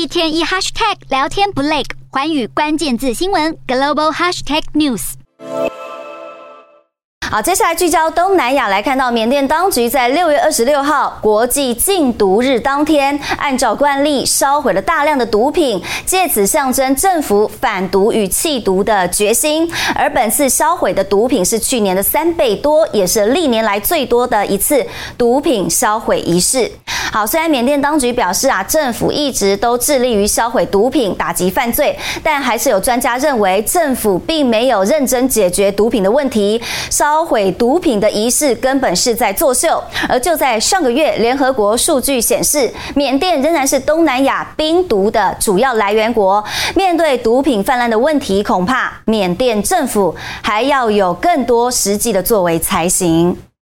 一天一 hashtag 聊天不累，寰宇关键字新闻 global hashtag news。好，接下来聚焦东南亚，来看到缅甸当局在六月二十六号国际禁毒日当天，按照惯例烧毁了大量的毒品，借此象征政府反毒与弃毒的决心。而本次烧毁的毒品是去年的三倍多，也是历年来最多的一次毒品烧毁仪式。好，虽然缅甸当局表示啊，政府一直都致力于销毁毒品、打击犯罪，但还是有专家认为政府并没有认真解决毒品的问题，烧。毁毒品的仪式根本是在作秀，而就在上个月，联合国数据显示，缅甸仍然是东南亚冰毒的主要来源国。面对毒品泛滥的问题，恐怕缅甸政府还要有更多实际的作为才行。